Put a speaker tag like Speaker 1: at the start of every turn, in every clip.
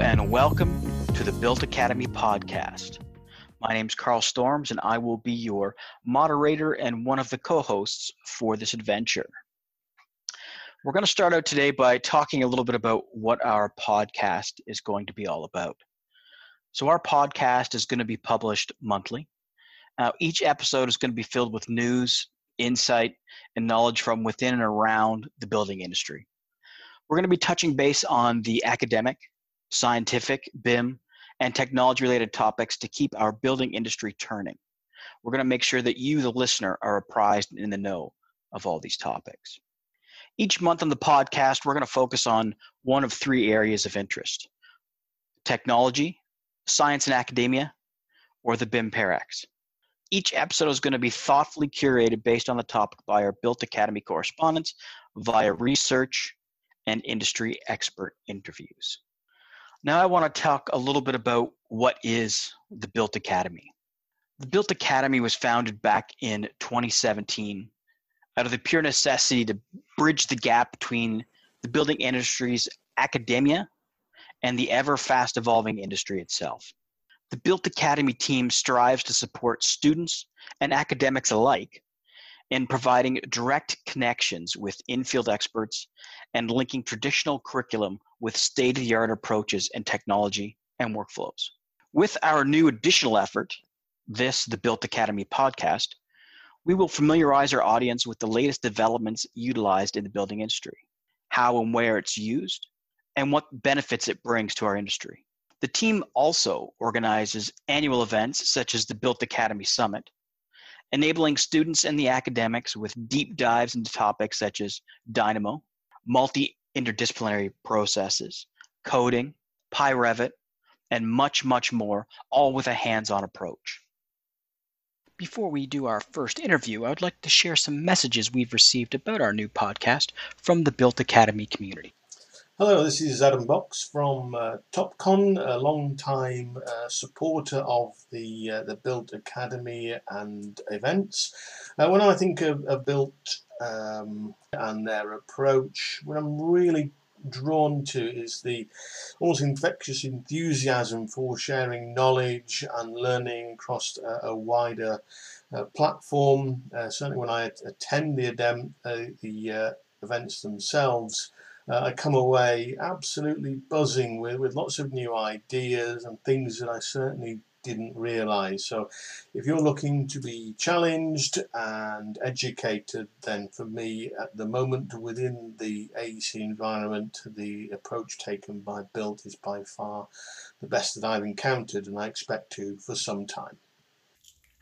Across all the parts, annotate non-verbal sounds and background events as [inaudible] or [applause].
Speaker 1: And welcome to the BILT Academy podcast. My name is Carl Storms and I will be your moderator and one of the co hosts for this adventure. We're going to start out today by talking a little bit about what our podcast is going to be all about. So, our podcast is going to be published monthly. Now, each episode is going to be filled with news, insight, and knowledge from within and around the building industry. We're going to be touching base on the academic, scientific, BIM, and technology related topics to keep our building industry turning. We're going to make sure that you, the listener, are apprised and in the know of all these topics. Each month on the podcast, we're going to focus on one of three areas of interest technology, science and academia, or the BIM Praxis. Each episode is going to be thoughtfully curated based on the topic by our BILT Academy correspondents via research and industry expert interviews. Now, I want to talk a little bit about what is the BILT Academy. The BILT Academy was founded back in 2017 out of the pure necessity to bridge the gap between the building industry's academia and the ever fast evolving industry itself. The BILT Academy team strives to support students and academics alike in providing direct connections with infield experts and linking traditional curriculum with state of the art approaches and technology and workflows. With our new additional effort, this, the BILT Academy podcast, we will familiarize our audience with the latest developments utilized in the building industry, how and where it's used, and what benefits it brings to our industry. The team also organizes annual events such as the BILT Academy Summit, enabling students and the academics with deep dives into topics such as Dynamo, multi interdisciplinary processes, coding, PyRevit, and much, much more, all with a hands on approach. Before we do our first interview, I would like to share some messages we've received about our new podcast from the BILT Academy community.
Speaker 2: Hello, this is Adam Box from uh, TopCon, a long-time uh, supporter of the uh, the BILT Academy and events. Uh, when I think of, of BILT um, and their approach, what I'm really drawn to is the almost infectious enthusiasm for sharing knowledge and learning across a, a wider uh, platform. Uh, certainly, when I attend the, the events themselves uh, I come away absolutely buzzing with, with lots of new ideas and things that I certainly didn't realize. So, if you're looking to be challenged and educated, then for me, at the moment within the AEC environment, the approach taken by BILT is by far the best that I've encountered, and I expect to for some time.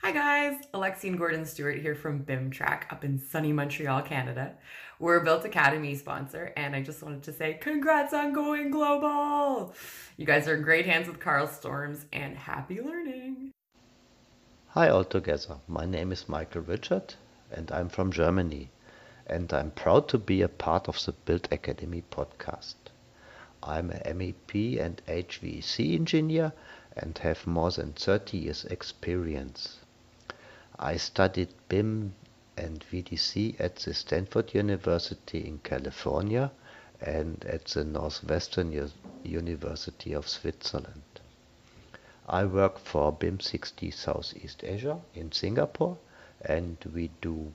Speaker 3: Hi guys, Alexine Gordon Stewart here from BIM Track up in sunny Montreal, Canada. We're a BILT Academy sponsor, and I just wanted to say congrats on going global. You guys are in great hands with Carl Storms, and happy learning.
Speaker 4: Hi all together. My name is Michael Richard, and I'm from Germany, and I'm proud to be a part of the BILT Academy podcast. I'm a MEP and HVAC engineer and have more than 30 years experience. I studied BIM and VDC at the Stanford University in California and at the Northwestern U University of Switzerland. I work for BIM60 Southeast Asia in Singapore and we do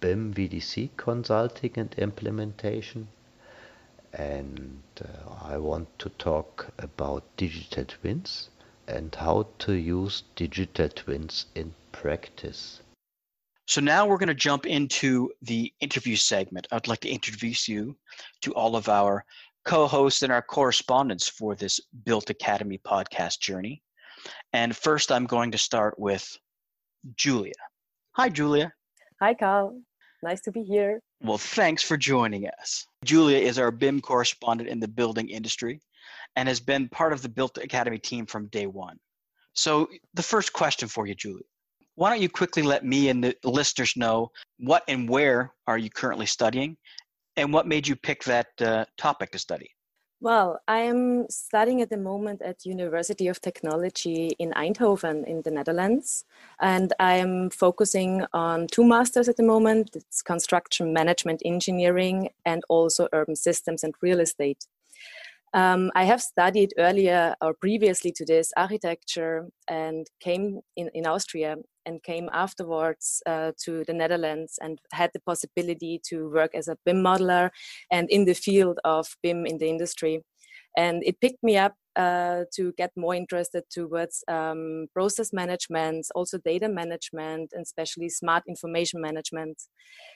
Speaker 4: BIM VDC consulting and implementation and uh, I want to talk about digital twins and how to use digital twins in practice.
Speaker 1: So now we're going to jump into the interview segment. I'd like to introduce you to all of our co-hosts and our correspondents for this BILT Academy podcast journey. And first, I'm going to start with Julia. Hi, Julia.
Speaker 5: Hi, Carl. Nice to be here.
Speaker 1: Well, thanks for joining us. Julia is our BIM correspondent in the building industry and has been part of the BILT Academy team from day one. So, the first question for you, Julia why don't you quickly let me and the listeners know what and where are you currently studying and what made you pick that uh, topic to study?
Speaker 5: Well, I am studying at the moment at University of Technology in Eindhoven in the Netherlands, and I am focusing on two masters at the moment. It's construction management engineering and also urban systems and real estate. Um, I have studied earlier or previously to this architecture and came in, in Austria and came afterwards uh, to the Netherlands and had the possibility to work as a BIM modeler and in the field of BIM in the industry. And it picked me up uh, to get more interested towards um, process management, also data management, and especially smart information management.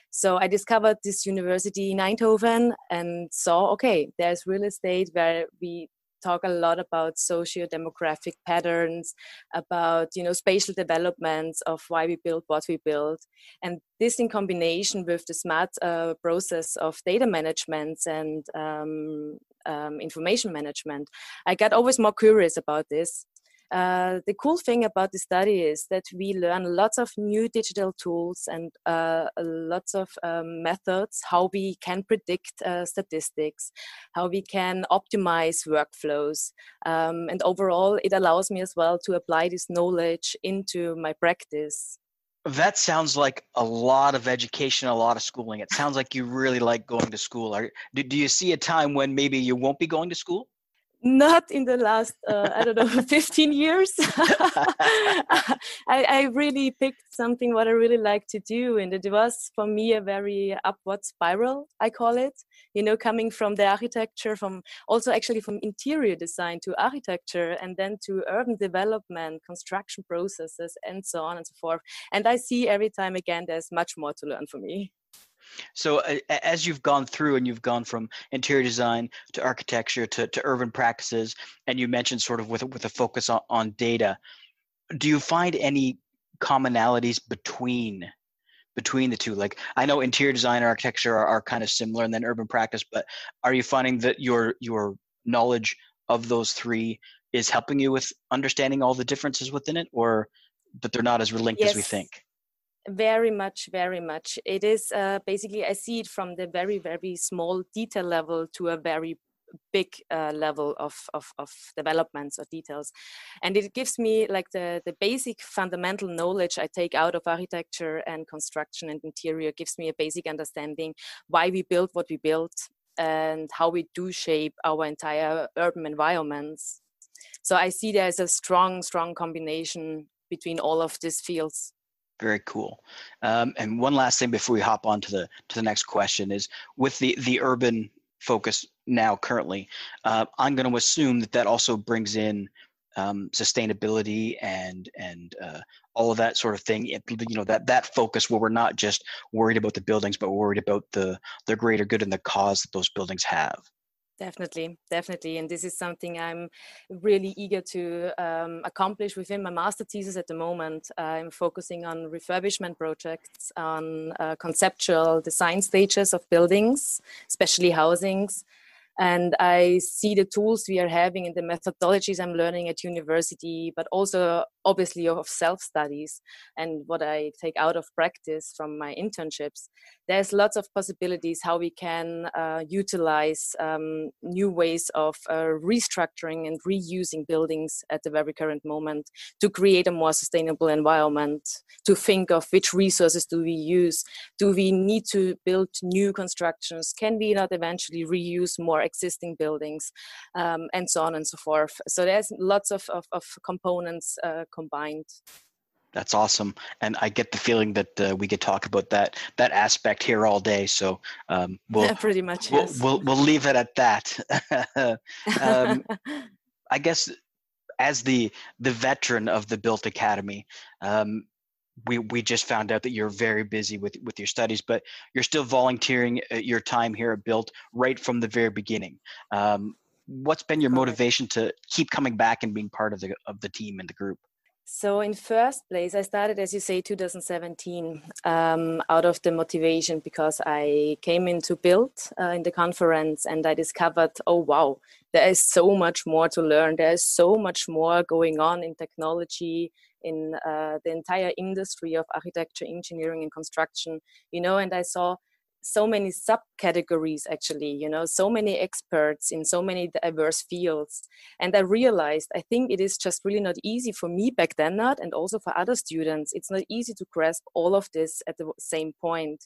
Speaker 5: So I discovered this university in Eindhoven and saw, okay, there's real estate where we talk a lot about socio-demographic patterns, about you know spatial developments of why we build what we build, and this in combination with the smart uh, process of data management and um, um, information management, I got always more curious about this. Uh, the cool thing about the study is that we learn lots of new digital tools and uh, lots of um, methods how we can predict uh, statistics, how we can optimize workflows, um, and overall, it allows me as well to apply this knowledge into my practice.
Speaker 1: That sounds like a lot of education, a lot of schooling. It sounds like you really like going to school. Are, do, do you see a time when maybe you won't be going to school?
Speaker 5: Not in the last uh, i don't know [laughs] 15 years. [laughs] I, I, really picked something what i really like to do and it was for me a very upward spiral i call it. You know coming from the architecture from also actually from interior design to architecture and then to urban development construction processes and so on and so forth. And i see every time again there's much more to learn for me
Speaker 1: so uh, as you've gone through and you've gone from interior design to architecture to, to urban practices, and you mentioned sort of with with a focus on, on data, do you find any commonalities between between the two? Like I know interior design and architecture are, are kind of similar, and then urban practice, but are you finding that your your knowledge of those three is helping you with understanding all the differences within it, or that they're not as linked yes. as we think?
Speaker 5: Very much very much. It is uh, basically i see it from the very very small detail level to a very big uh, level of, of, of developments or details. And it gives me like the, the basic fundamental knowledge i take out of architecture and construction and interior gives me a basic understanding why we build what we build and how we do shape our entire urban environments. So i see there's a strong strong combination between all of these fields
Speaker 1: very cool. Um, and one last thing before we hop on to the to the next question is with the the urban focus now currently, uh, I'm going to assume that that also brings in um, sustainability and and uh, all of that sort of thing. You know that that focus where we're not just worried about the buildings, but worried about the the greater good and the cause that those buildings have.
Speaker 5: Definitely, definitely. And this is something I'm really eager to um, accomplish within my master thesis at the moment. I'm focusing on refurbishment projects, on uh, conceptual design stages of buildings, especially housings, and i see the tools we are having and the methodologies i'm learning at university but also obviously of self studies and what i take out of practice from my internships there's lots of possibilities how we can uh, utilize um, new ways of uh, restructuring and reusing buildings at the very current moment to create a more sustainable environment to think of which resources do we use do we need to build new constructions can we not eventually reuse more existing buildings um, and so on and so forth. So there's lots of, of, of components uh, combined
Speaker 1: that's awesome, and I get the feeling that uh, we could talk about that that aspect here all day. So um, [laughs] we'll
Speaker 5: yeah, pretty much
Speaker 1: we'll,
Speaker 5: yes.
Speaker 1: we'll, we'll leave it at that. [laughs] um, [laughs] I guess as the the veteran of the BILT Academy, um, we we just found out that you're very busy with with your studies, but you're still volunteering uh, your time here at BILT right from the very beginning. Um, what's been your motivation to keep coming back and being part of the of the team and the group?
Speaker 5: So, in first place, I started, as you say, 2017, um, out of the motivation because I came into BILT uh, in the conference and I discovered, oh wow, there is so much more to learn. There is so much more going on in technology, in uh, the entire industry of architecture, engineering, and construction. You know, and I saw so many subcategories actually you know so many experts in so many diverse fields. And i realized i think it is just really not easy for me back then not and also for other students it's not easy to grasp all of this at the same point.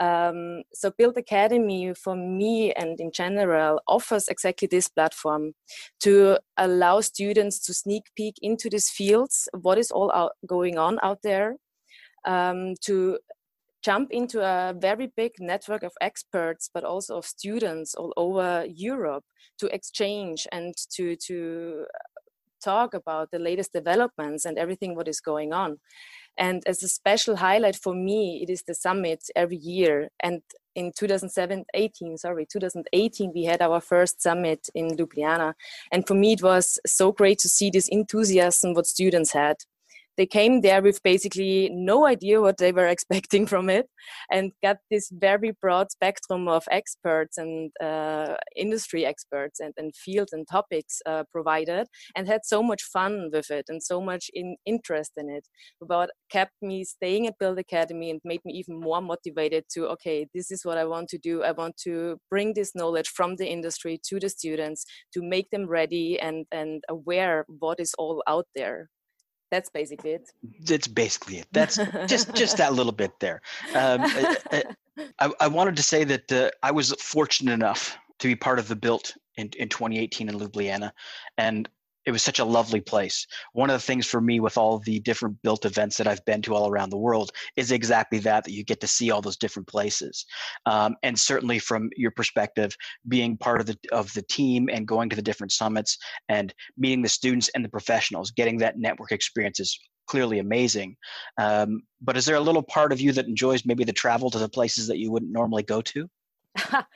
Speaker 5: Um, so BILT Academy for me and in general offers exactly this platform to allow students to sneak peek into these fields, what is all out, going on out there, um, to jump into a very big network of experts, but also of students all over Europe to exchange and to, to uh, talk about the latest developments and everything what is going on. And as a special highlight for me, it is the summit every year. And in 2018, sorry, 2018, we had our first summit in Ljubljana. And for me, it was so great to see this enthusiasm what students had they came there with basically no idea what they were [laughs] expecting from it and got this very broad spectrum of experts and uh, industry experts and, and fields and topics uh, provided and had so much fun with it and so much in, interest in it about kept me staying at BILT academy and made me even more motivated to okay this is what i want to do. I want to bring this knowledge from the industry to the students to make them ready and and aware what is all out there that's basically it.
Speaker 1: That's basically it. That's just just that little bit there. Um, I, [laughs] I, I, wanted to say that uh, i was fortunate enough to be part of the BILT in, in 2018 in ljubljana and it was such a lovely place. One of the things for me with all the different BILT events that I've been to all around the world is exactly that, that you get to see all those different places. Um, and certainly from your perspective, being part of the, of the team and going to the different summits and meeting the students and the professionals, getting that network experience is clearly amazing. Um, but is there a little part of you that enjoys maybe the travel to the places that you wouldn't normally go to? [laughs]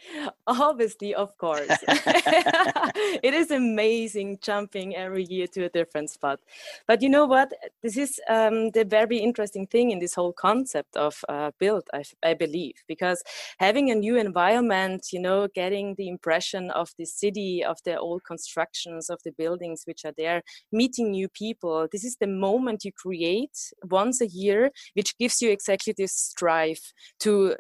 Speaker 5: Obviously, of course. [laughs] it is amazing jumping every year to a different spot. But you know what? This is um, the very interesting thing in this whole concept of uh, BILT, I, I, believe, because having a new environment, you know, getting the impression of the city, of the old constructions, of the buildings which are there, meeting new people, this is the moment you create once a year, which gives you exactly this drive to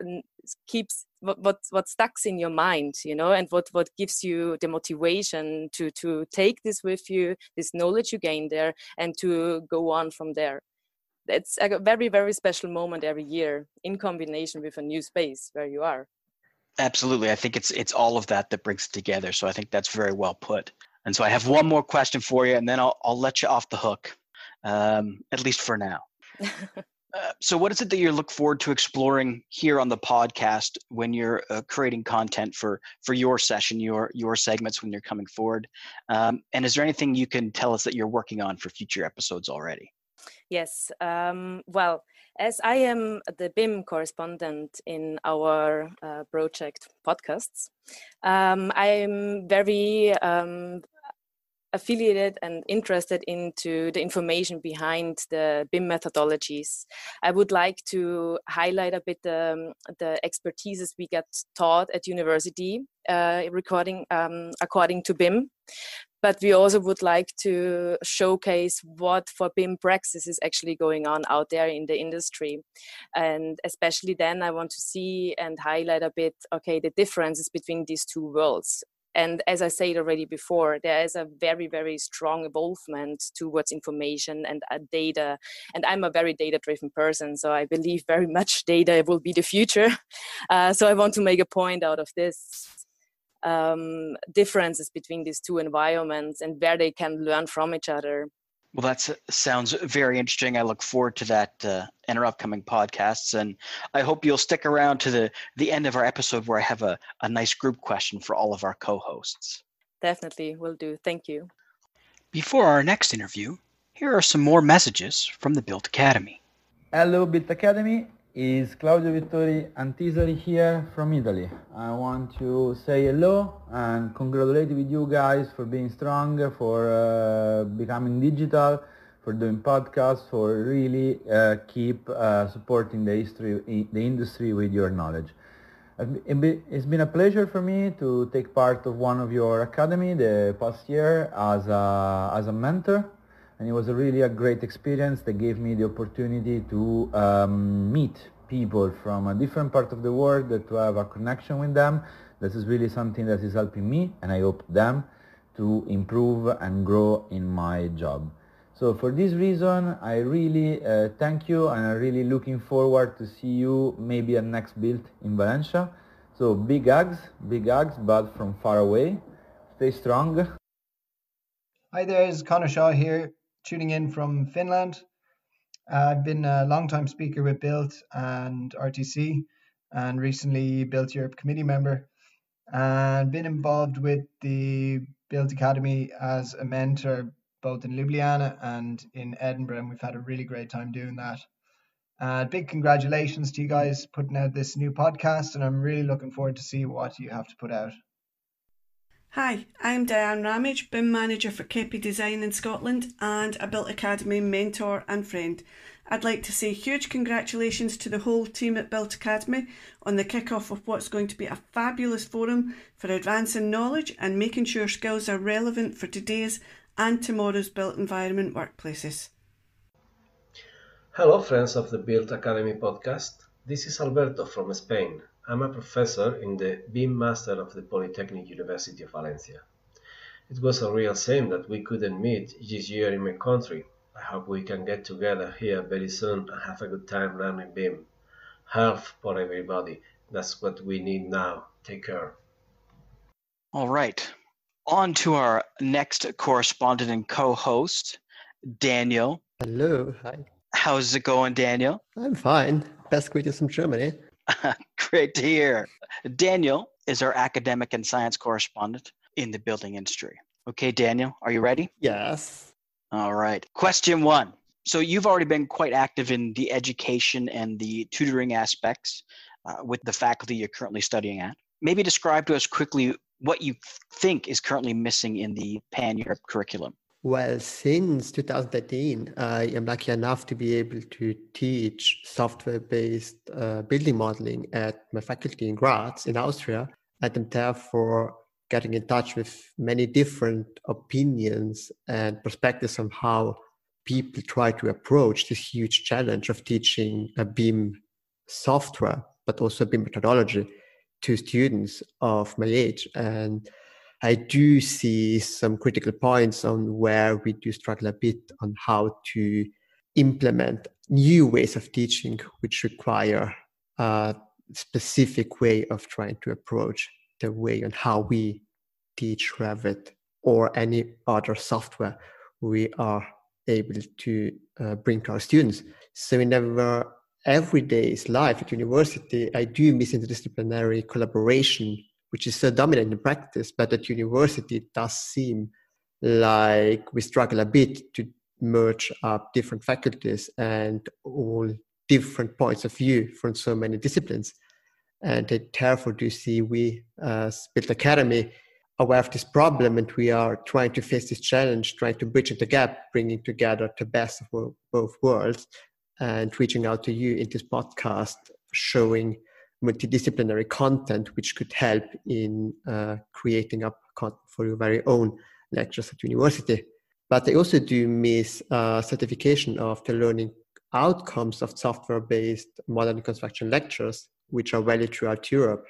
Speaker 5: keeps what, what what stucks in your mind you know and what what gives you the motivation to to take this with you this knowledge you gain there and to go on from there. It's a very very special moment every year in combination with a new space where you are.
Speaker 1: Absolutely. I think it's it's all of that that brings it together. So i think that's very well put. And so i have one more question for you and then i'll, I'll let you off the hook um, at least for now [laughs] So what is it that you look forward to exploring here on the podcast when you're uh, creating content for for your session your your segments when you're coming forward? Um, and is there anything you can tell us that you're working on for future episodes already?
Speaker 5: Yes um, well as i am the bim correspondent in our uh, project podcasts um, i'm very um, affiliated and interested into the information behind the BIM methodologies. I would like to highlight a bit um, the expertises we get taught at university uh, recording um, according to BIM. But we also would like to showcase what for BIM praxis is actually going on out there in the industry. And especially then I want to see and highlight a bit, okay, the differences between these two worlds and as I said already before, there is a very, very strong involvement towards information and uh, data. And I'm a very data driven person, so I believe very [laughs] much data will be the future. [laughs] Uh, so I want to make a point out of this um, differences between these two environments and where they can learn from each other.
Speaker 1: Well, that sounds very interesting. I look forward to that uh, in our upcoming podcasts, and I hope you'll stick around to the the end of our episode where I have a, a nice group question for all of our co-hosts.
Speaker 5: Definitely, will do. Thank you.
Speaker 1: Before our next interview, here are some more messages from the BILT Academy.
Speaker 6: Hello, BILT Academy is Claudio Vittori Antisari here from Italy. I want to say hello and congratulate with you guys for being strong, for uh, becoming digital, for doing podcasts, for really uh, keep uh, supporting the history, the industry with your knowledge. It's been a pleasure for me to take part of one of your academy the past year as a, as a mentor and it was a really a great experience. That gave me the opportunity to um, meet people from a different part of the world that to have a connection with them. This is really something that is helping me and i hope them to improve and grow in my job So for this reason, I really uh, thank you and I'm really looking forward to see you maybe at next BILT in Valencia. So big hugs, big hugs, but from far away. Stay strong.
Speaker 7: Hi there, it's Connor Shaw here, tuning in from Finland. Uh, I've been a long-time speaker with BILT and RTC, and recently BILT Europe committee member, and been involved with the BILT Academy as a mentor both in Ljubljana and in Edinburgh, and we've had a really great time doing that. Uh, big congratulations to you guys putting out this new podcast, and I'm really looking forward to see what you have to put out.
Speaker 8: Hi, I'm Diane Ramage, BIM manager for KP Design in Scotland and a BILT Academy mentor and friend. I'd like to say huge congratulations to the whole team at BILT Academy on the kick-off of what's going to be a fabulous forum for advancing knowledge and making sure skills are relevant for today's and tomorrow's built environment workplaces.
Speaker 9: Hello, friends of the BILT Academy podcast. This is Alberto from Spain. I'm a professor in the BIM Master of the Polytechnic University of Valencia. It was a real shame that we couldn't meet this year in my country. I hope we can get together here very soon and have a good time learning BIM. Health for everybody. That's what we need now. Take care.
Speaker 1: All right. On to our next correspondent and co host, Daniel.
Speaker 10: Hello. Hi.
Speaker 1: How's it going, Daniel?
Speaker 10: I'm fine. Best greetings from Germany. [laughs]
Speaker 1: Great to hear. Daniel is our academic and science correspondent in the building industry. Okay, Daniel, are you ready?
Speaker 10: Yes.
Speaker 1: All right. Question one. So, you've already been quite active in the education and the tutoring aspects uh, with the faculty you're currently studying at. Maybe describe to us quickly what you think is currently missing in the Pan Europe curriculum.
Speaker 10: Well, since 2013, I am lucky enough to be able to teach software based uh, building modeling at my faculty in Graz, in Austria. And I'm therefore getting in touch with many different opinions and perspectives on how people try to approach this huge challenge of teaching a BIM software, but also BIM methodology to students of my age. And I do see some critical points on where we do struggle a bit on how to implement new ways of teaching, which require a specific way of trying to approach the way on how we teach Revit or any other software we are able to uh, bring to our students. So in our everyday life at university, I do miss interdisciplinary collaboration which is so dominant in practice, but at university it does seem like we struggle a bit to merge up different faculties and all different points of view from so many disciplines. And therefore do see we as BILT Academy aware of this problem and we are trying to face this challenge, trying to bridge the gap, bringing together the best of both worlds and reaching out to you in this podcast, showing multidisciplinary content which could help in uh, creating up content for your very own lectures at university. But I also do miss uh, certification of the learning outcomes of software-based modern construction lectures, which are valid throughout Europe.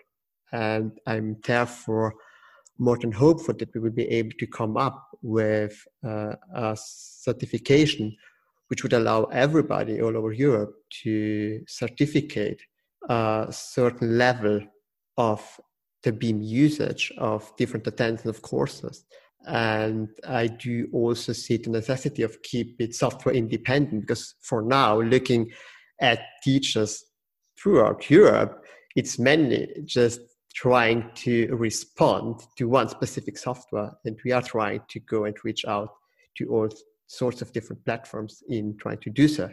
Speaker 10: And I'm therefore more than hopeful that we will be able to come up with uh, a certification which would allow everybody all over Europe to certificate a certain level of the BIM usage of different attendance of courses. And I do also see the necessity of keep it software independent because for now, looking at teachers throughout Europe, it's mainly just trying to respond to one specific software. And we are trying to go and reach out to all sorts of different platforms in trying to do so.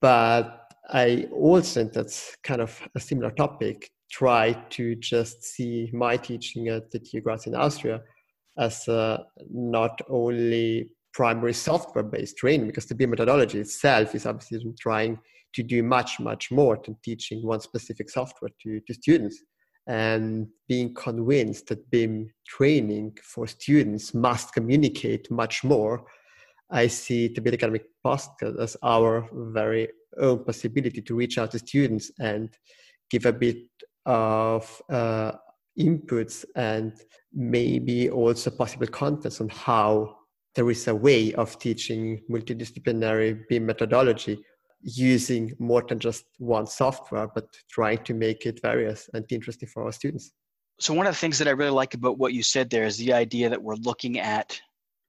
Speaker 10: But I also, and that's kind of a similar topic, try to just see my teaching at the TU Graz in Austria as not only primary software based training, because the BIM methodology itself is obviously trying to do much, much more than teaching one specific software to, to students. And being convinced that BIM training for students must communicate much more, I see BIM Academic Podcast as our very own possibility to reach out to students and give a bit of uh, inputs and maybe also possible contents on how there is a way of teaching multidisciplinary BIM methodology using more than just one software, but trying to make it various and interesting for our students.
Speaker 1: So, one of the things that I really like about what you said there is the idea that we're looking at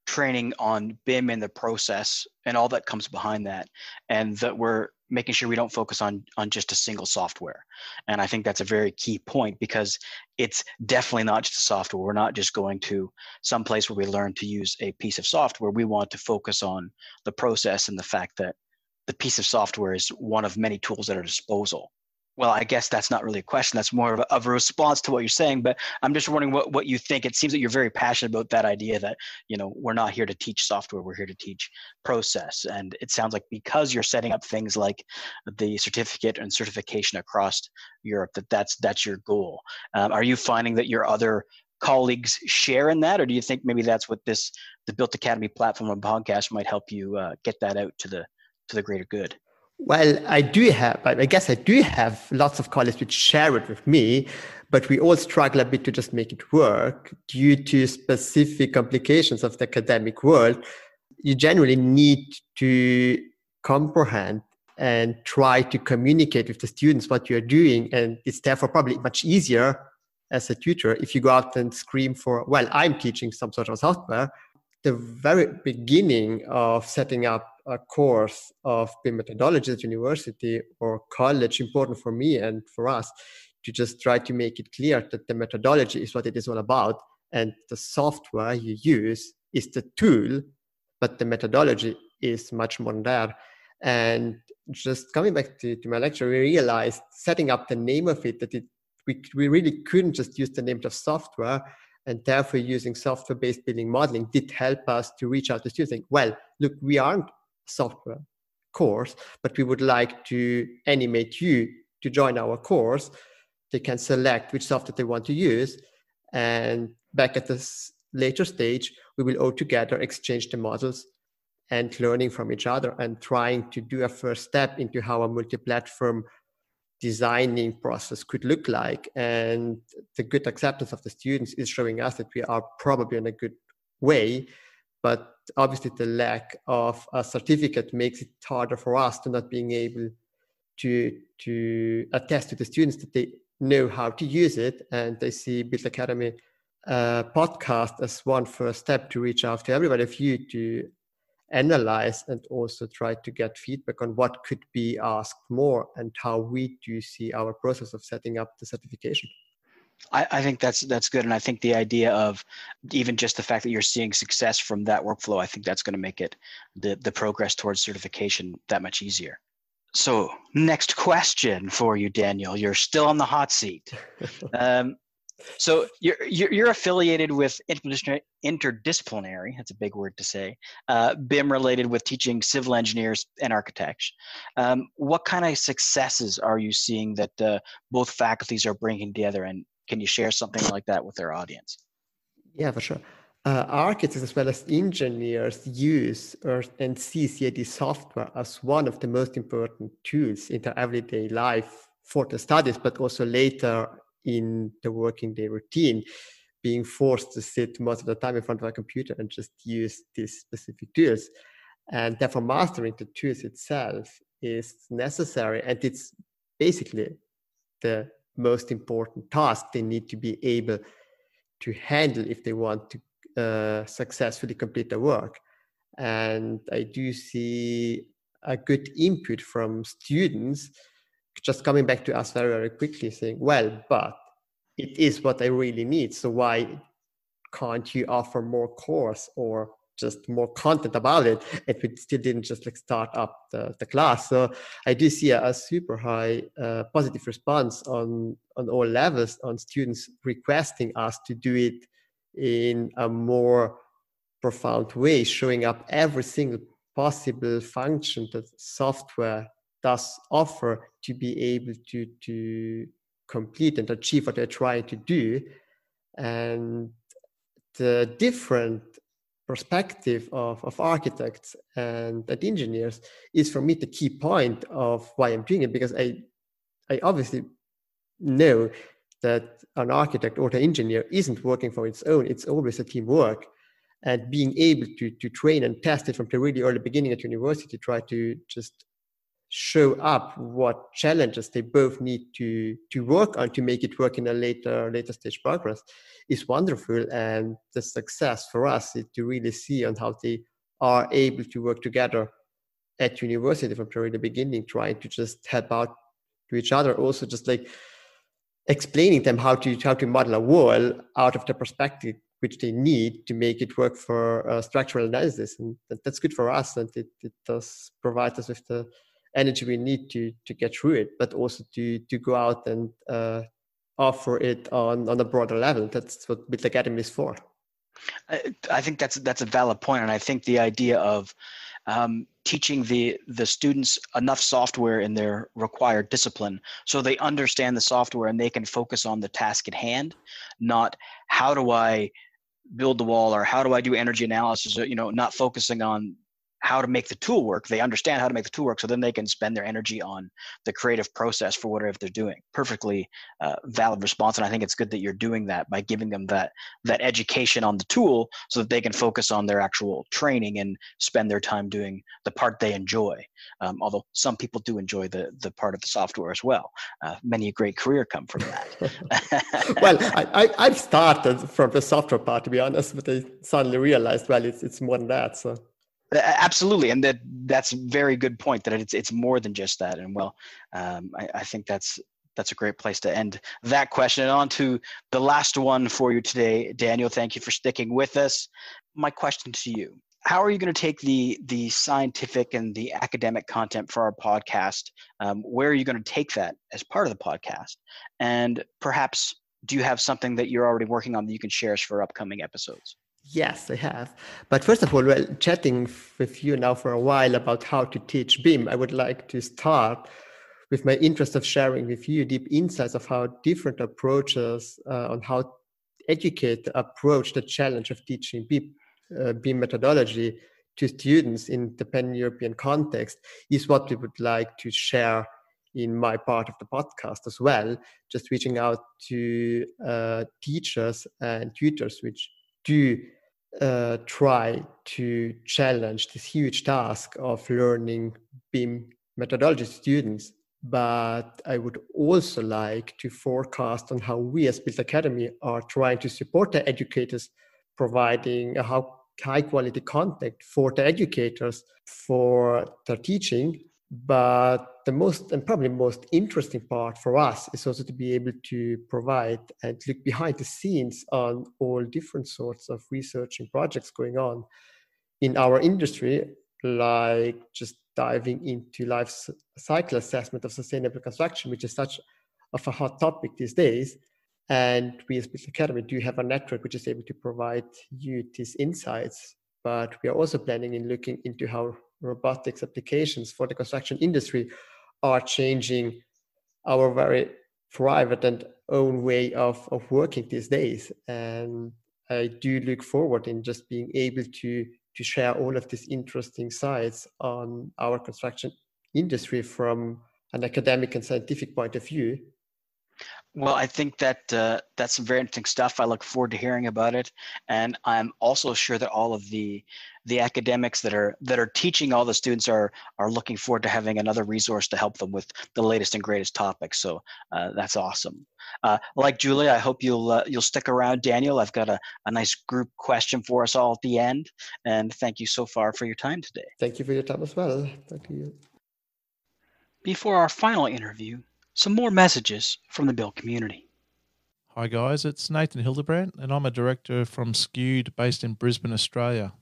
Speaker 1: training on BIM and the process and all that comes behind that, and that we're making sure we don't focus on on just a single software. And I think that's a very key point because it's definitely not just a software. We're not just going to some place where we learn to use a piece of software. We want to focus on the process and the fact that the piece of software is one of many tools at our disposal. Well, I guess that's not really a question. That's more of a, of a response to what you're saying. But I'm just wondering what, what you think. It seems that you're very passionate about that idea that, you know, we're not here to teach software, we're here to teach process. And it sounds like because you're setting up things like the certificate and certification across Europe, that that's, that's your goal. Um, are you finding that your other colleagues share in that, or do you think maybe that's what this the BILT Academy platform and podcast might help you uh, get that out to the to the greater good?
Speaker 10: Well, I do have, I guess I do have lots of colleagues which share it with me, but we all struggle a bit to just make it work due to specific complications of the academic world. You generally need to comprehend and try to communicate with the students what you're doing. And it's therefore probably much easier as a tutor if you go out and scream for, well, I'm teaching some sort of software. The very beginning of setting up a course of BIM methodology at university or college important for me and for us to just try to make it clear that the methodology is what it is all about and the software you use is the tool but the methodology is much more than that. And just coming back to, to my lecture we realized setting up the name of it that it we, we really couldn't just use the name of software and therefore using software-based building modeling did help us to reach out to students well look we aren't software course, but we would like to animate you to join our course. They can select which software they want to use. And back at this later stage, we will all together exchange the models and learning from each other and trying to do a first step into how a multi-platform designing process could look like. And the good acceptance of the students is showing us that we are probably in a good way but obviously the lack of a certificate makes it harder for us to not being able to to attest to the students that they know how to use it and they see BILT Academy uh, podcast as one first step to reach out to everybody of you to analyze and also try to get feedback on what could be asked more and how we do see our process of setting up the certification.
Speaker 1: I, I, think that's that's good, and I think the idea of even just the fact that you're seeing success from that workflow, I think that's going to make it the the progress towards certification that much easier. So, next question for you, Daniel. You're still on the hot seat. [laughs] Um, so you're, you're, you're affiliated with interdisciplinary, interdisciplinary. That's a big word to say. Uh, BIM related with teaching civil engineers and architects. Um, what kind of successes are you seeing that uh, both faculties are bringing together, and can you share something like that with our audience?
Speaker 10: Yeah, for sure. Uh, architects as well as engineers use and see CAD software as one of the most important tools in their everyday life for the studies, but also later in the working day routine, being forced to sit most of the time in front of a computer and just use these specific tools. And therefore, mastering the tools itself is necessary. And it's basically the most important task they need to be able to handle if they want to uh, successfully complete the work. And I do see a good input from students just coming back to us very, very quickly saying, well, but it is what I really need. So why can't you offer more course or just more content about it and we still didn't just like start up the, the class so i do see a, a super high uh, positive response on on all levels on students requesting us to do it in a more profound way showing up every single possible function that software does offer to be able to to complete and achieve what they're trying to do and the different perspective of, of architects and, and engineers is for me the key point of why I'm doing it because I I obviously know that an architect or an engineer isn't working for its own. It's always a teamwork. and being able to, to train and test it from the really early beginning at university, try to just show up what challenges they both need to to work on to make it work in a later later stage progress is wonderful. And the success for us is to really see on how they are able to work together at university from the very beginning trying to just help out to each other. Also just like explaining them how to how to model a wall out of the perspective which they need to make it work for uh, structural analysis. And that, that's good for us and it, it does provide us with the energy we need to to get through it but also to to go out and uh, offer it on on a broader level. That's what BILT academy is for.
Speaker 1: I think that's that's a valid point, and I think the idea of um, teaching the the students enough software in their required discipline so they understand the software and they can focus on the task at hand, not how do I build the wall or how do I do energy analysis, you know, not focusing on how to make the tool work. They understand how to make the tool work, so then they can spend their energy on the creative process for whatever they're doing. Perfectly uh, valid response, and I think it's good that you're doing that by giving them that that education on the tool, so that they can focus on their actual training and spend their time doing the part they enjoy. Um, although some people do enjoy the the part of the software as well. Uh, many a great career come from
Speaker 10: that. [laughs] well, I, I have started from the software part to be honest, but I suddenly realized well it's it's more than that. So
Speaker 1: absolutely and that that's very good point that it's it's more than just that and well um, I, I, think that's that's a great place to end that question. And on to the last one for you today daniel thank you for sticking with us. My question to you how are you going to take the the scientific and the academic content for our podcast? Um, where are you going to take that as part of the podcast? And perhaps do you have something that you're already working on that you can share us for upcoming episodes
Speaker 10: Yes, I have. But first of all, well, chatting with you now for a while about how to teach BIM, I would like to start with my interest of sharing with you deep insights of how different approaches uh, on how educate approach the challenge of teaching BIM, uh, BIM methodology to students in the pan-European context is what we would like to share in my part of the podcast as well, just reaching out to uh, teachers and tutors which do uh, try to challenge this huge task of learning BIM methodology students. But I would also like to forecast on how we as BILT Academy are trying to support the educators, providing a high quality content for the educators for their teaching but the most and probably most interesting part for us is also to be able to provide and look behind the scenes on all different sorts of research and projects going on in our industry, like just diving into life cycle assessment of sustainable construction, which is such of a hot topic these days. And we as BILT Academy do have a network which is able to provide you these insights. But we are also planning in looking into how robotics applications for the construction industry are changing our very private and own way of, of working these days. And I do look forward in just being able to to share all of these interesting sides on our construction industry from an academic and scientific point of view
Speaker 1: well, I think that uh, that's some very interesting stuff. I look forward to hearing about it, and I'm also sure that all of the the academics that are that are teaching all the students are are looking forward to having another resource to help them with the latest and greatest topics. So uh, that's awesome. Uh, like Julie, I hope you'll uh, you'll stick around, Daniel. I've got a, a nice group question for us all at the end, and thank you so far for your time today.
Speaker 10: Thank you for your time as well. Thank you.
Speaker 1: Before our final interview, some more messages from the BILT community.
Speaker 11: Hi, guys, it's Nathan Hildebrandt, and I'm a director from Skewed based in Brisbane, Australia.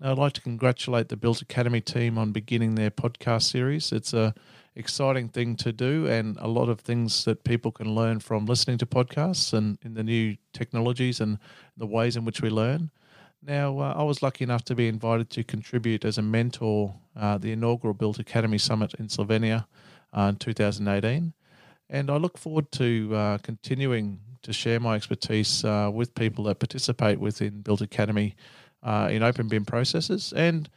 Speaker 11: I'd like to congratulate the BILT Academy team on beginning their podcast series. It's a exciting thing to do, and a lot of things that people can learn from listening to podcasts and in the new technologies and the ways in which we learn. Now, uh, I was lucky enough to be invited to contribute as a mentor uh, the inaugural BILT Academy Summit in Slovenia uh, in 2018. And I look forward to uh, continuing to share my expertise uh, with people that participate within BILT Academy uh, in open BIM processes and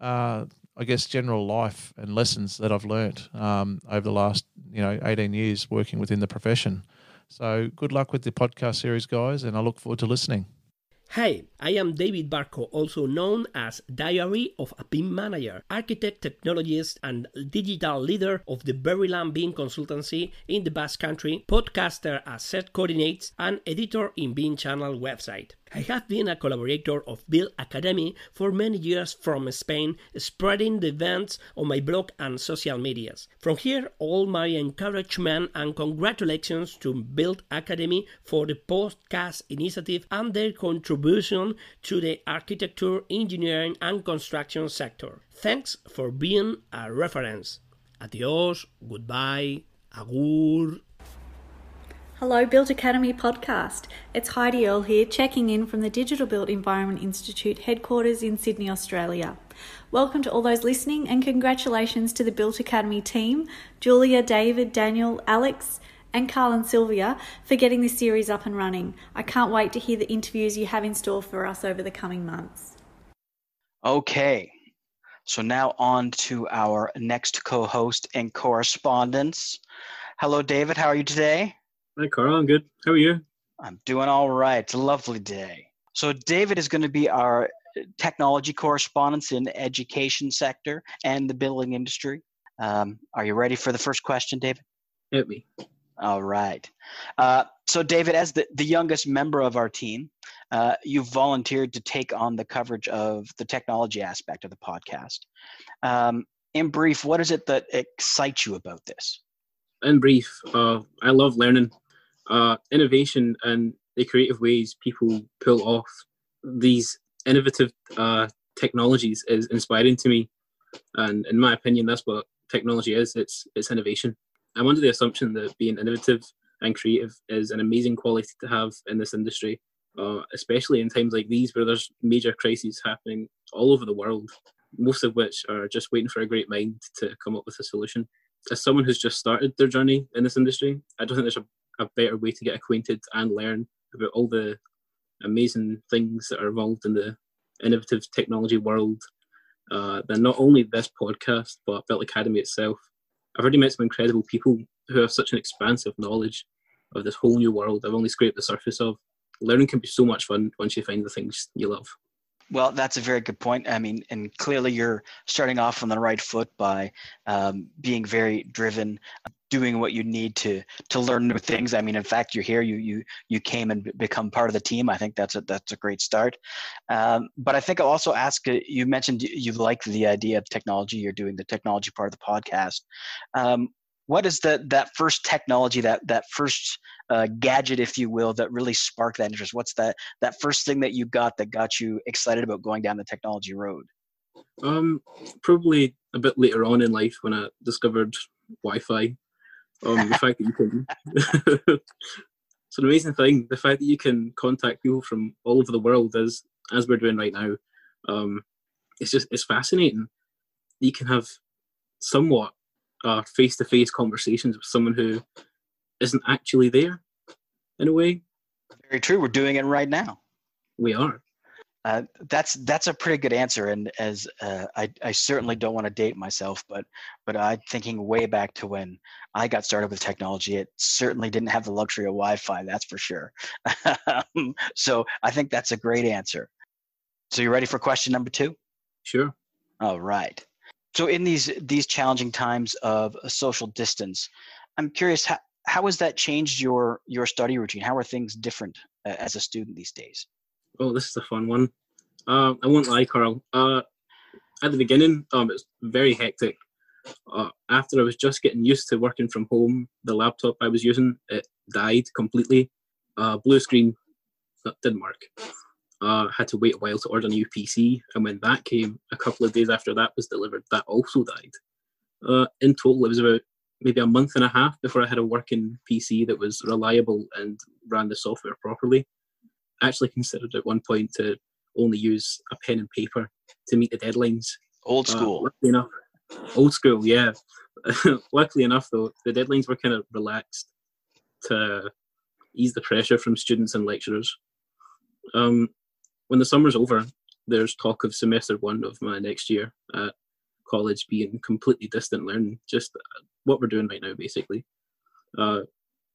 Speaker 11: uh, I guess general life and lessons that I've learned um, over the last you know 18 years working within the profession. So good luck with the podcast series, guys, and I look forward to listening.
Speaker 12: Hi, I am David Barco, also known as Diary of a BIM Manager, architect, technologist, and digital leader of the Verulam BIM consultancy in the Basque Country, podcaster at Set Coordinates, and editor in BIM Channel website. I have been a collaborator of BILT Academy for many years from Spain, spreading the events on my blog and social medias. From here, all my encouragement and congratulations to BILT Academy for the podcast initiative and their contribution to the architecture, engineering, and construction sector. Thanks for being a reference. Adios, goodbye, agur.
Speaker 13: Hello, BILT Academy podcast. It's Heidi Earl here, checking in from the Digital Built Environment Institute headquarters in Sydney, Australia. Welcome to all those listening, and congratulations to the BILT Academy team Julia, David, Daniel, Alex, and Carl and Sylvia for getting this series up and running. I can't wait to hear the interviews you have in store for us over the coming months.
Speaker 1: Okay, so now on to our next co host and correspondence. Hello, David. How are you today?
Speaker 14: Hi, Carl. I'm good. How are you?
Speaker 1: I'm doing all right. It's a lovely day. So, David is going to be our technology correspondent in the education sector and the building industry. Um, are you ready for the first question, David?
Speaker 14: Hit me.
Speaker 1: All right. Uh, so, David, as the, the youngest member of our team, uh, you've volunteered to take on the coverage of the technology aspect of the podcast. Um, in brief, what is it that excites you about this?
Speaker 14: In brief, uh, I love learning uh, innovation and the creative ways people pull off these innovative uh, technologies is inspiring to me. And in my opinion, that's what technology is. It's it's innovation. I'm under the assumption that being innovative and creative is an amazing quality to have in this industry, uh, especially in times like these where there's major crises happening all over the world, most of which are just waiting for a great mind to come up with a solution. As someone who's just started their journey in this industry, I don't think there's a a better way to get acquainted and learn about all the amazing things that are involved in the innovative technology world uh, than not only this podcast but BILT Academy itself. I've already met some incredible people who have such an expansive knowledge of this whole new world I've only scraped the surface of. Learning can be so much fun once you find the things you love.
Speaker 1: Well, that's a very good point. I mean, and clearly you're starting off on the right foot by um, being very driven, doing what you need to to learn new things. I mean, in fact, you're here. You you you came and become part of the team. I think that's a that's a great start. Um, but I think I'll also ask. Uh, you mentioned you like the idea of technology. You're doing the technology part of the podcast. Um, what is that that first technology that that first uh, gadget, if you will, that really sparked that interest? What's that that first thing that you got that got you excited about going down the technology road?
Speaker 14: Um, probably a bit later on in life when I discovered Wi-Fi um, the fact that you can. [laughs] it's an amazing thing. The fact that you can contact people from all over the world, as as we're doing right now, um, it's just it's fascinating. You can have somewhat face to face conversations with someone who isn't actually there, in a way.
Speaker 1: Very true. We're doing it right now.
Speaker 14: We are.
Speaker 1: Uh, that's that's a pretty good answer, and as uh, I, I certainly don't want to date myself, but but I'm thinking way back to when I got started with technology. It certainly didn't have the luxury of Wi-Fi, that's for sure. [laughs] Um, so I think that's a great answer. So you ready for question number two?
Speaker 14: Sure.
Speaker 1: All right. So in these these challenging times of social distance, I'm curious how how has that changed your your study routine? How are things different uh, as a student these days?
Speaker 14: Oh, this is a fun one. Uh, I won't lie, Carl. Uh, at the beginning, um, it was very hectic. Uh, after I was just getting used to working from home, the laptop I was using it died completely. Uh, blue screen that didn't work. Uh, had to wait a while to order a new PC, and when that came, a couple of days after that was delivered, that also died. Uh, in total, it was about maybe a month and a half before I had a working PC that was reliable and ran the software properly actually considered at one point to only use a pen and paper to meet the deadlines.
Speaker 1: Old uh, school.
Speaker 14: Uh, enough, old school, yeah. [laughs] luckily enough, though, the deadlines were kind of relaxed to ease the pressure from students and lecturers. Um, when the summer's over, there's talk of semester one of my next year at college being completely distant learning, just what we're doing right now, basically. Uh,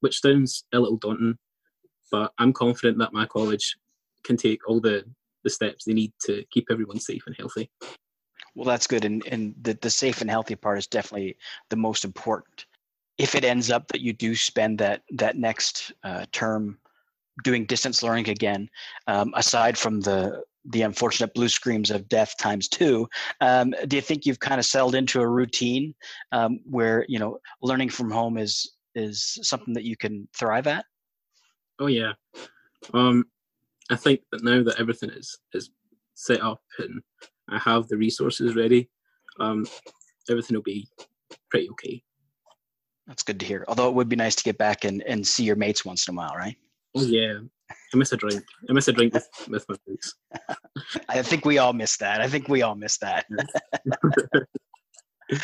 Speaker 14: which sounds a little daunting but I'm confident that my college can take all the the steps they need to keep everyone safe and healthy.
Speaker 1: Well, that's good, and and the the safe and healthy part is definitely the most important. If it ends up that you do spend that that next uh, term doing distance learning again, um, aside from the the unfortunate blue screams of death times two, um, do you think you've kind of settled into a routine um, where you know learning from home is is something that you can thrive at?
Speaker 14: Oh yeah, um, I think that now that everything is is set up and I have the resources ready, um, everything will be pretty okay.
Speaker 1: That's good to hear. Although it would be nice to get back and, and see your mates once in a while, right?
Speaker 14: Oh yeah, I miss a drink. I miss a drink with, with my mates. [laughs]
Speaker 1: I think we all miss that. I think we all miss that. [laughs] [laughs]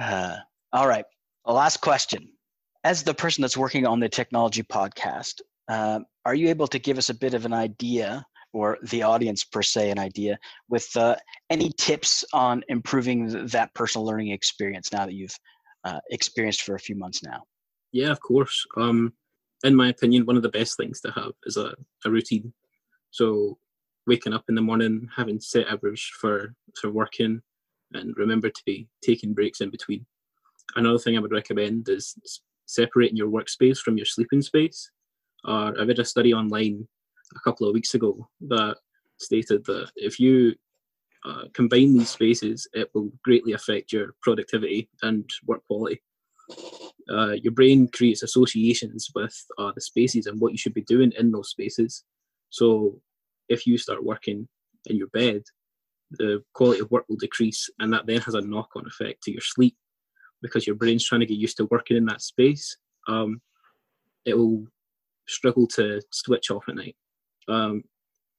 Speaker 1: uh, all right. The last question. As the person that's working on the technology podcast, uh, are you able to give us a bit of an idea, or the audience per se, an idea, with uh, any tips on improving that personal learning experience now that you've uh, experienced for a few months now?
Speaker 14: Yeah, of course. Um, in my opinion, one of the best things to have is a, a routine. So waking up in the morning, having set hours for for working, and remember to be taking breaks in between. Another thing I would recommend is separating your workspace from your sleeping space. Uh, I read a study online a couple of weeks ago that stated that if you uh, combine these spaces, it will greatly affect your productivity and work quality. Uh, your brain creates associations with uh, the spaces and what you should be doing in those spaces. So if you start working in your bed, the quality of work will decrease, and that then has a knock on effect to your sleep because your brain's trying to get used to working in that space. Um, it will struggle to switch off at night. Um,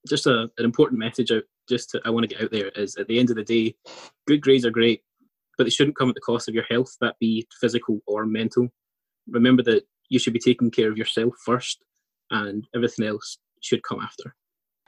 Speaker 14: just a, an important message out, just to, I want to get out there is at the end of the day, good grades are great, but they shouldn't come at the cost of your health, that be physical or mental. Remember that you should be taking care of yourself first, and everything else should come after.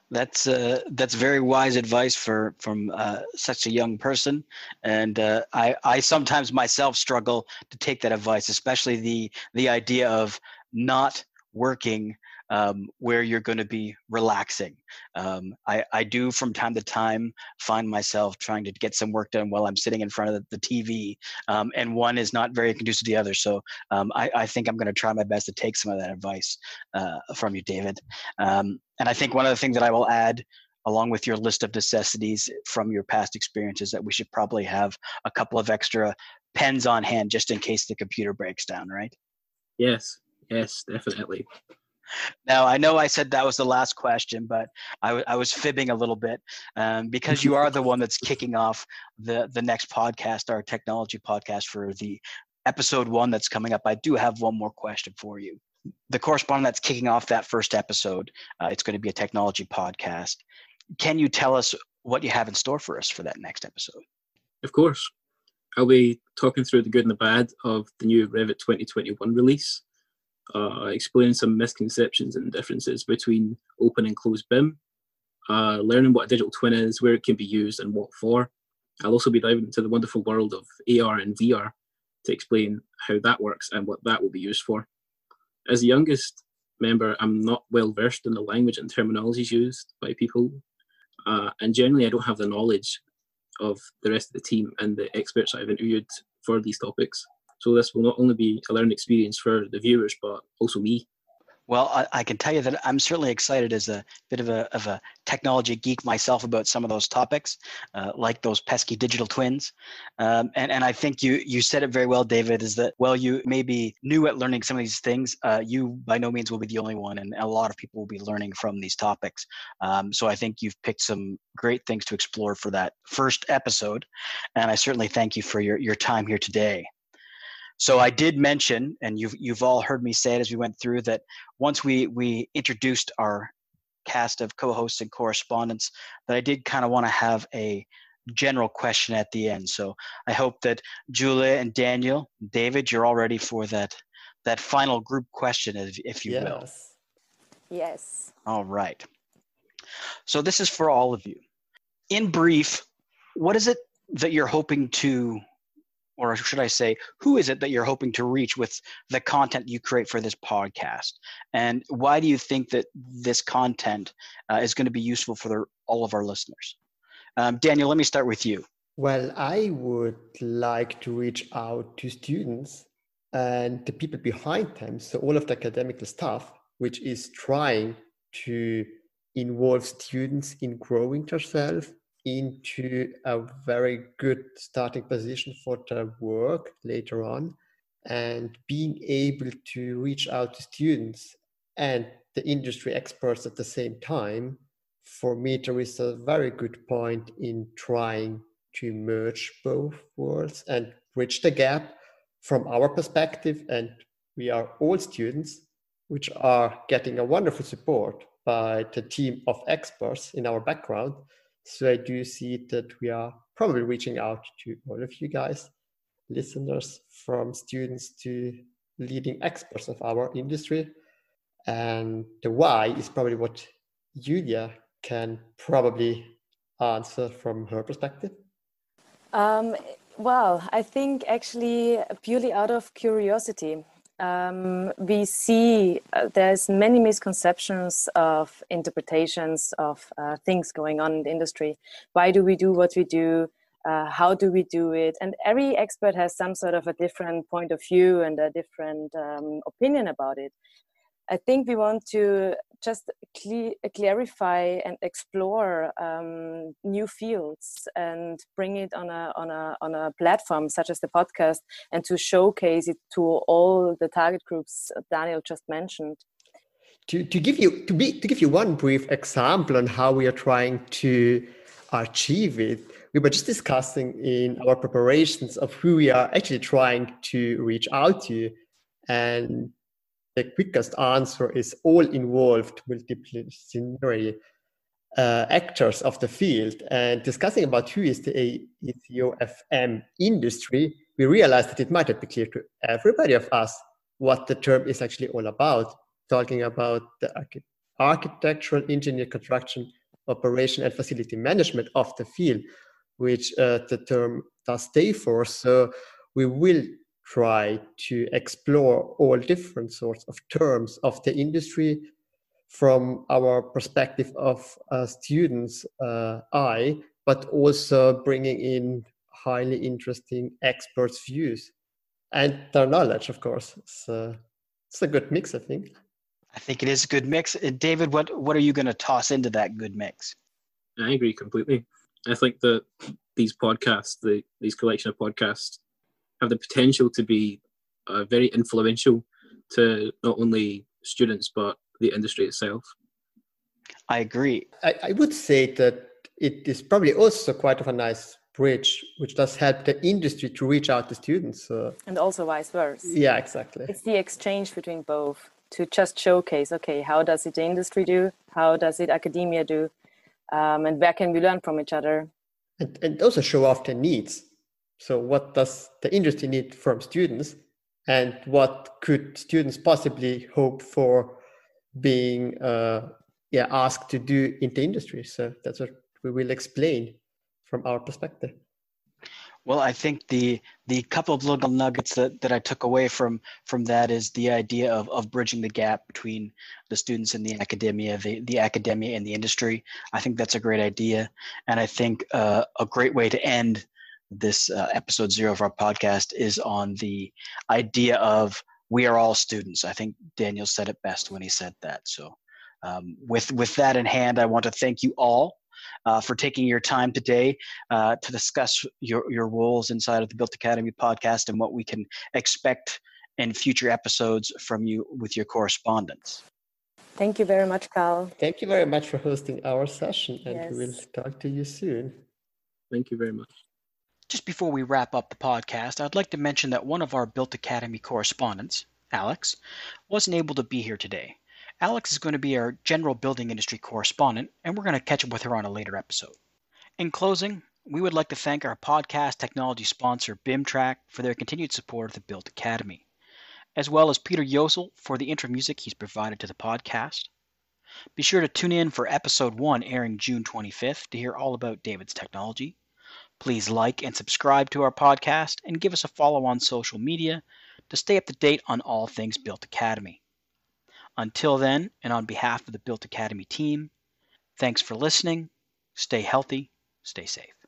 Speaker 1: That's uh, that's very wise advice for from uh, such a young person, and uh, I I sometimes myself struggle to take that advice, especially the the idea of not working um, where you're going to be relaxing. Um, I, I do from time to time find myself trying to get some work done while I'm sitting in front of the, the TV, um, and one is not very conducive to the other. So um, I, I, think I'm going to try my best to take some of that advice uh, from you, David. Um, and I think one of the things that I will add along with your list of necessities from your past experiences that we should probably have a couple of extra pens on hand just in case the computer breaks down right
Speaker 14: yes yes definitely
Speaker 1: now I know I said that was the last question, but I, w- I was fibbing a little bit um, because you are the one that's kicking off the the next podcast, our technology podcast for the episode one that's coming up. I do have one more question for you. The correspondent that's kicking off that first episode, uh, it's going to be a technology podcast. Can you tell us what you have in store for us for that next episode?
Speaker 14: Of course. I'll be talking through the good and the bad of the new Revit 2021 release uh, explain some misconceptions and differences between open and closed BIM, uh, learning what a digital twin is, where it can be used, and what for. I'll also be diving into the wonderful world of AR and VR to explain how that works and what that will be used for. As the youngest member, I'm not well versed in the language and terminologies used by people, uh, and generally, I don't have the knowledge of the rest of the team and the experts I've interviewed for these topics. So this will not only be a learning experience for the viewers, but also me.
Speaker 1: Well, I, I, can tell you that I'm certainly excited as a bit of a, of a technology geek myself about some of those topics, uh, like those pesky digital twins. Um, and, and I think you, you said it very well, David, is that, well, you may be new at learning some of these things. Uh, you by no means will be the only one, and a lot of people will be learning from these topics. Um, so I think you've picked some great things to explore for that first episode. And I certainly thank you for your, your time here today. So I did mention, and you've you've all heard me say it as we went through that once we we introduced our cast of co-hosts and correspondents, that I did kind of want to have a general question at the end. So I hope that Julia and Daniel, David, you're all ready for that that final group question, if, if you
Speaker 5: yes.
Speaker 1: will.
Speaker 5: Yes.
Speaker 1: All right. So this is for all of you. In brief, what is it that you're hoping to or should I say, who is it that you're hoping to reach with the content you create for this podcast? And why do you think that this content uh, is going to be useful for all of our listeners? Um, Daniel, let me start with you.
Speaker 10: Well, I would like to reach out to students and the people behind them. So, all of the academic staff, which is trying to involve students in growing themselves into a very good starting position for their work later on and being able to reach out to students and the industry experts at the same time for me there is a very good point in trying to merge both worlds and bridge the gap from our perspective. And we are all students which are getting a wonderful support by the team of experts in our background so I do see that we are probably reaching out to all of you guys, listeners, from students to leading experts of our industry. And the why is probably what Julia can probably answer from her perspective.
Speaker 5: Um, well, I think actually purely out of curiosity um, we see uh, there's many misconceptions of interpretations of uh, things going on in the industry. Why do we do what we do? Uh, how do we do it? And every expert has some sort of a different point of view and a different um, opinion about it. I think we want to just cle- clarify and explore um, new fields and bring it on a on a on a platform such as the podcast and to showcase it to all the target groups Daniel just mentioned.
Speaker 10: To, to give you to be to give you one brief example on how we are trying to achieve it, we were just discussing in our preparations of who we are actually trying to reach out to, and the quickest answer is all involved multidisciplinary uh, actors of the field and discussing about who is the ETOFM industry, we realized that it might not be clear to everybody of us what the term is actually all about, talking about the archi- architectural, engineer, construction, operation, and facility management of the field, which uh, the term does stay for. So we will try to explore all different sorts of terms of the industry from our perspective of a student's uh, eye, but also bringing in highly interesting experts' views and their knowledge, of course. So it's a good mix, I think.
Speaker 1: I think it is a good mix. Uh, David, what, what are you going to toss into that good mix?
Speaker 14: I agree completely. I think that these podcasts, the, these collection of podcasts, have the potential to be uh, very influential to not only students but the industry itself.
Speaker 1: I agree.
Speaker 10: I, I would say that it is probably also quite of a nice bridge, which does help the industry to reach out to students. Uh,
Speaker 5: and also vice versa.
Speaker 10: Yeah, exactly.
Speaker 5: It's the exchange between both to just showcase, okay, how does it the industry do? How does it academia do? Um, and where can we learn from each other?
Speaker 10: And, and also show off their needs. So, what does the industry need from students, and what could students possibly hope for being uh, yeah asked to do in the industry? So that's what we will explain from our perspective.
Speaker 1: Well, I think the the couple of little nuggets that, that I took away from from that is the idea of, of bridging the gap between the students and the academia, the, the academia and the industry. I think that's a great idea, and I think uh, a great way to end this uh, episode zero of our podcast is on the idea of we are all students. I think Daniel said it best when he said that. So, um, with with that in hand, I want to thank you all uh, for taking your time today uh, to discuss your your roles inside of the BILT Academy podcast and what we can expect in future episodes from you with your correspondence.
Speaker 5: Thank you very much, Carl.
Speaker 10: Thank you very much for hosting our session, and
Speaker 5: Yes.
Speaker 10: we will talk to you soon.
Speaker 14: Thank you very much.
Speaker 1: Just before we wrap up the podcast, I'd like to mention that one of our BILT Academy correspondents, Alex, wasn't able to be here today. Alex is going to be our general building industry correspondent, and we're going to catch up with her on a later episode. In closing, we would like to thank our podcast technology sponsor, BIM Track, for their continued support of the BILT Academy, as well as Peter Yosel for the intro music he's provided to the podcast. Be sure to tune in for episode one airing June 25th to hear all about David's technology. Please like and subscribe to our podcast and give us a follow on social media to stay up to date on all things BILT Academy. Until then, and on behalf of the BILT Academy team, thanks for listening. Stay healthy, stay safe.